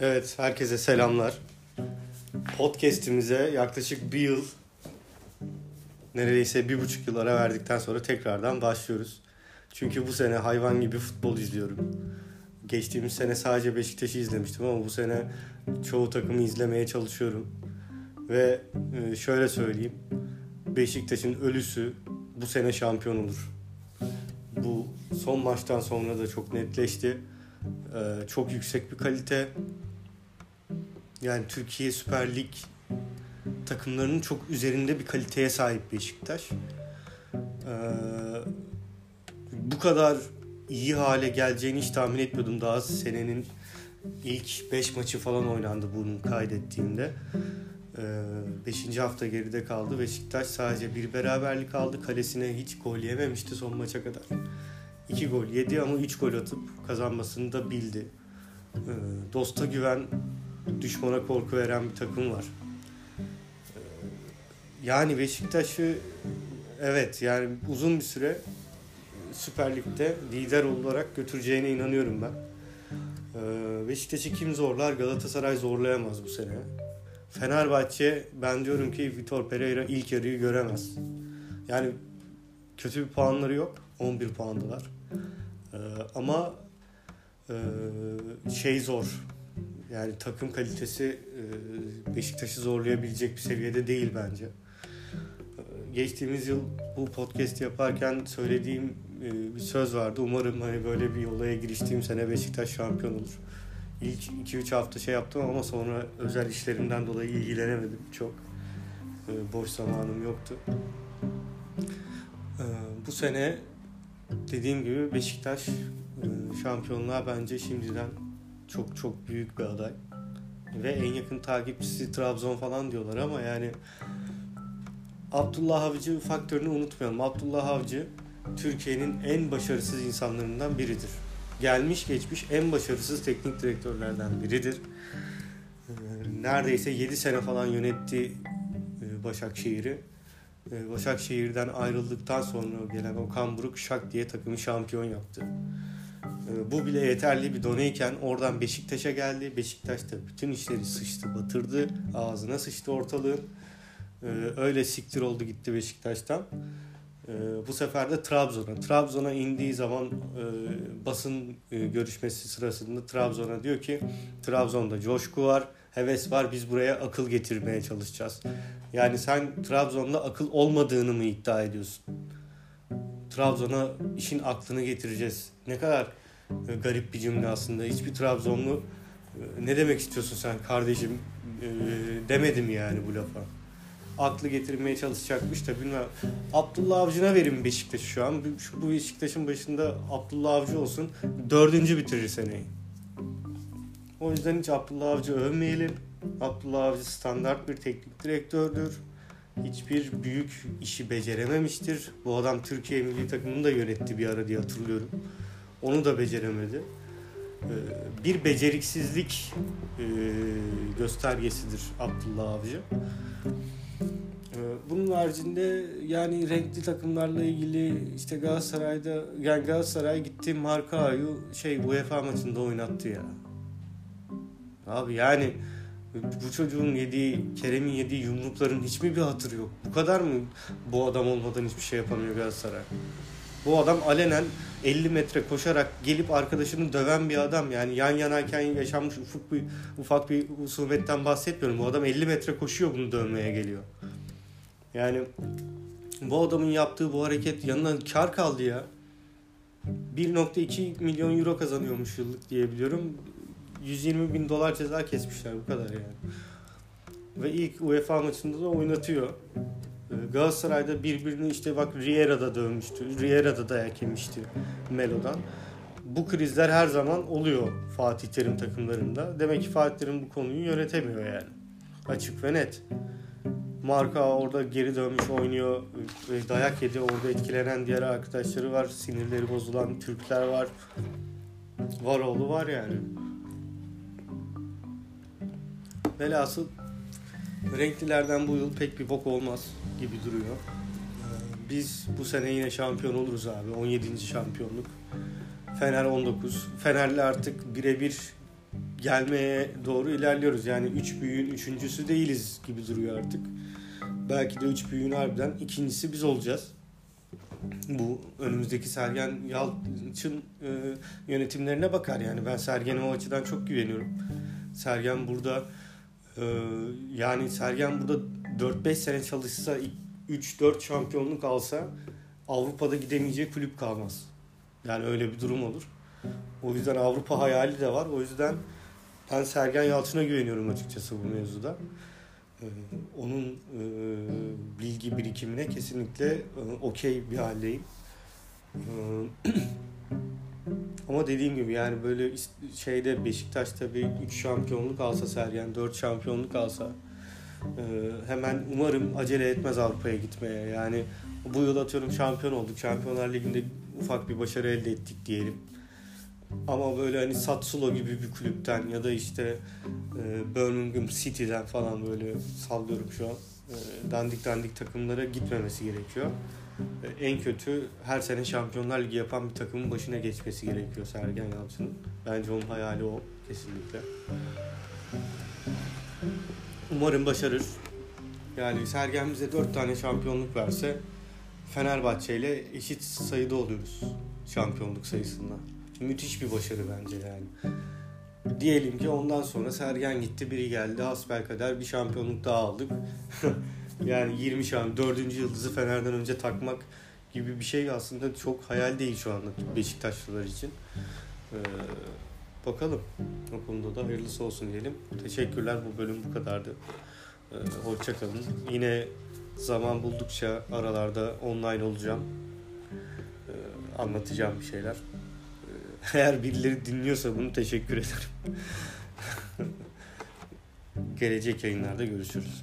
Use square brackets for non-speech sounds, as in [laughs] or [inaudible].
Evet, herkese selamlar. Podcast'imize yaklaşık bir yıl, neredeyse bir buçuk yıl ara verdikten sonra tekrardan başlıyoruz. Çünkü bu sene hayvan gibi futbol izliyorum. Geçtiğimiz sene sadece Beşiktaş'ı izlemiştim ama bu sene çoğu takımı izlemeye çalışıyorum. Ve e, şöyle söyleyeyim, Beşiktaş'ın ölüsü bu sene şampiyon olur. Bu son maçtan sonra da çok netleşti. Ee, çok yüksek bir kalite. Yani Türkiye Süper Lig takımlarının çok üzerinde bir kaliteye sahip Beşiktaş. Ee, bu kadar iyi hale geleceğini hiç tahmin etmiyordum. Daha senenin ilk 5 maçı falan oynandı bunu kaydettiğimde. 5. Ee, hafta geride kaldı. Beşiktaş sadece bir beraberlik aldı. Kalesine hiç gol yememişti son maça kadar. 2 gol yedi ama 3 gol atıp kazanmasını da bildi. Ee, dosta güven, düşmana korku veren bir takım var. Ee, yani Beşiktaş'ı evet yani uzun bir süre Süper Lig'de lider olarak götüreceğine inanıyorum ben. Ee, Beşiktaş'ı kim zorlar? Galatasaray zorlayamaz bu sene. Fenerbahçe ben diyorum ki Vitor Pereira ilk yarıyı göremez. Yani kötü bir puanları yok. 11 puandılar. Ee, ama e, şey zor. Yani takım kalitesi e, Beşiktaş'ı zorlayabilecek bir seviyede değil bence. Ee, geçtiğimiz yıl bu podcast yaparken söylediğim e, bir söz vardı. Umarım hani böyle bir olaya giriştiğim sene Beşiktaş şampiyon olur. İlk 2-3 hafta şey yaptım ama sonra özel işlerimden dolayı ilgilenemedim çok. Boş zamanım yoktu. Bu sene dediğim gibi Beşiktaş e, şampiyonluğa bence şimdiden çok çok büyük bir aday. Ve en yakın takipçisi Trabzon falan diyorlar ama yani Abdullah Avcı faktörünü unutmayalım. Abdullah Avcı Türkiye'nin en başarısız insanlarından biridir. Gelmiş geçmiş en başarısız teknik direktörlerden biridir. E, neredeyse 7 sene falan yönetti e, Başakşehir'i. Ee, Başakşehir'den ayrıldıktan sonra gelen Okan Buruk şak diye takımı şampiyon yaptı. Ee, bu bile yeterli bir doneyken oradan Beşiktaş'a geldi. Beşiktaş da bütün işleri sıçtı, batırdı. Ağzına sıçtı ortalığı. Ee, öyle siktir oldu gitti Beşiktaş'tan. Bu sefer de Trabzon'a. Trabzon'a indiği zaman e, basın e, görüşmesi sırasında Trabzon'a diyor ki Trabzon'da coşku var, heves var. Biz buraya akıl getirmeye çalışacağız. Yani sen Trabzon'da akıl olmadığını mı iddia ediyorsun? Trabzon'a işin aklını getireceğiz. Ne kadar e, garip bir cümle aslında. Hiçbir Trabzonlu e, ne demek istiyorsun sen kardeşim e, demedim yani bu lafa. Aklı getirmeye çalışacakmış da bilmem. Abdullah Avcı'na verin Beşiktaş şu an. Şu, bu Beşiktaş'ın başında Abdullah Avcı olsun. Dördüncü bitirir seneyi. O yüzden hiç Abdullah Avcı övmeyelim. Abdullah Avcı standart bir teknik direktördür. Hiçbir büyük işi becerememiştir. Bu adam Türkiye milli takımını da yönetti bir ara diye hatırlıyorum. Onu da beceremedi. Ee, bir beceriksizlik e, göstergesidir Abdullah Avcı. Ee, bunun haricinde yani renkli takımlarla ilgili işte Galatasaray'da yani Galatasaray gitti Markao'yu şey UEFA maçında oynattı ya. Abi yani bu çocuğun yediği, Kerem'in yediği yumrukların hiç mi bir hatırı yok? Bu kadar mı bu adam olmadan hiçbir şey yapamıyor Galatasaray? Bu adam alenen 50 metre koşarak gelip arkadaşını döven bir adam. Yani yan yanayken yaşanmış ufuk bir, ufak bir husumetten bahsetmiyorum. Bu adam 50 metre koşuyor bunu dövmeye geliyor. Yani bu adamın yaptığı bu hareket yanına kar kaldı ya. 1.2 milyon euro kazanıyormuş yıllık diyebiliyorum. 120 bin dolar ceza kesmişler bu kadar yani. Ve ilk UEFA maçında da oynatıyor. Ee, Galatasaray'da birbirini işte bak Riera'da dövmüştü. Riera'da dayak yemişti Melo'dan. Bu krizler her zaman oluyor Fatih Terim takımlarında. Demek ki Fatih Terim bu konuyu yönetemiyor yani. Açık ve net. Marka orada geri dönmüş oynuyor. Dayak yedi. Orada etkilenen diğer arkadaşları var. Sinirleri bozulan Türkler var. Var oğlu var yani. Velhasıl renklilerden bu yıl pek bir bok olmaz gibi duruyor. Ee, biz bu sene yine şampiyon oluruz abi. 17. şampiyonluk. Fener 19. Fenerli artık birebir gelmeye doğru ilerliyoruz. Yani üç büyüğün üçüncüsü değiliz gibi duruyor artık. Belki de üç büyüğün harbiden ikincisi biz olacağız. Bu önümüzdeki Sergen Yalçın e, yönetimlerine bakar yani. Ben Sergen'e o açıdan çok güveniyorum. Sergen burada e, yani Sergen burada 4-5 sene çalışsa 3-4 şampiyonluk alsa Avrupa'da gidemeyeceği kulüp kalmaz. Yani öyle bir durum olur. O yüzden Avrupa hayali de var. O yüzden ben Sergen Yalçın'a güveniyorum açıkçası bu mevzuda. Ee, onun e, bilgi birikimine kesinlikle e, okey bir haldeyim. Ee, [clears throat] ama dediğim gibi yani böyle şeyde Beşiktaş'ta bir 3 şampiyonluk alsa Sergen 4 şampiyonluk alsa hemen umarım acele etmez Avrupa'ya gitmeye. Yani bu yıl atıyorum şampiyon olduk. Şampiyonlar Ligi'nde ufak bir başarı elde ettik diyelim. Ama böyle hani Satsulo gibi bir kulüpten ya da işte Birmingham City'den falan böyle sallıyorum şu an. E, dandik dandik takımlara gitmemesi gerekiyor. E, en kötü her sene Şampiyonlar Ligi yapan bir takımın başına geçmesi gerekiyor Sergen Yalçın'ın. Bence onun hayali o kesinlikle. Umarım başarır. Yani Sergen bize 4 tane şampiyonluk verse Fenerbahçe ile eşit sayıda oluyoruz şampiyonluk sayısında. Müthiş bir başarı bence yani. Diyelim ki ondan sonra Sergen gitti, biri geldi, kadar bir şampiyonluk daha aldık. [laughs] yani 20 şampiyon, 4. yıldızı Fener'den önce takmak gibi bir şey aslında çok hayal değil şu anda Beşiktaşlılar için. Ee, bakalım. O konuda da hayırlısı olsun diyelim. Teşekkürler bu bölüm bu kadardı. Ee, hoşçakalın. Yine zaman buldukça aralarda online olacağım. Ee, anlatacağım bir şeyler. Eğer birileri dinliyorsa bunu teşekkür ederim. [laughs] Gelecek yayınlarda görüşürüz.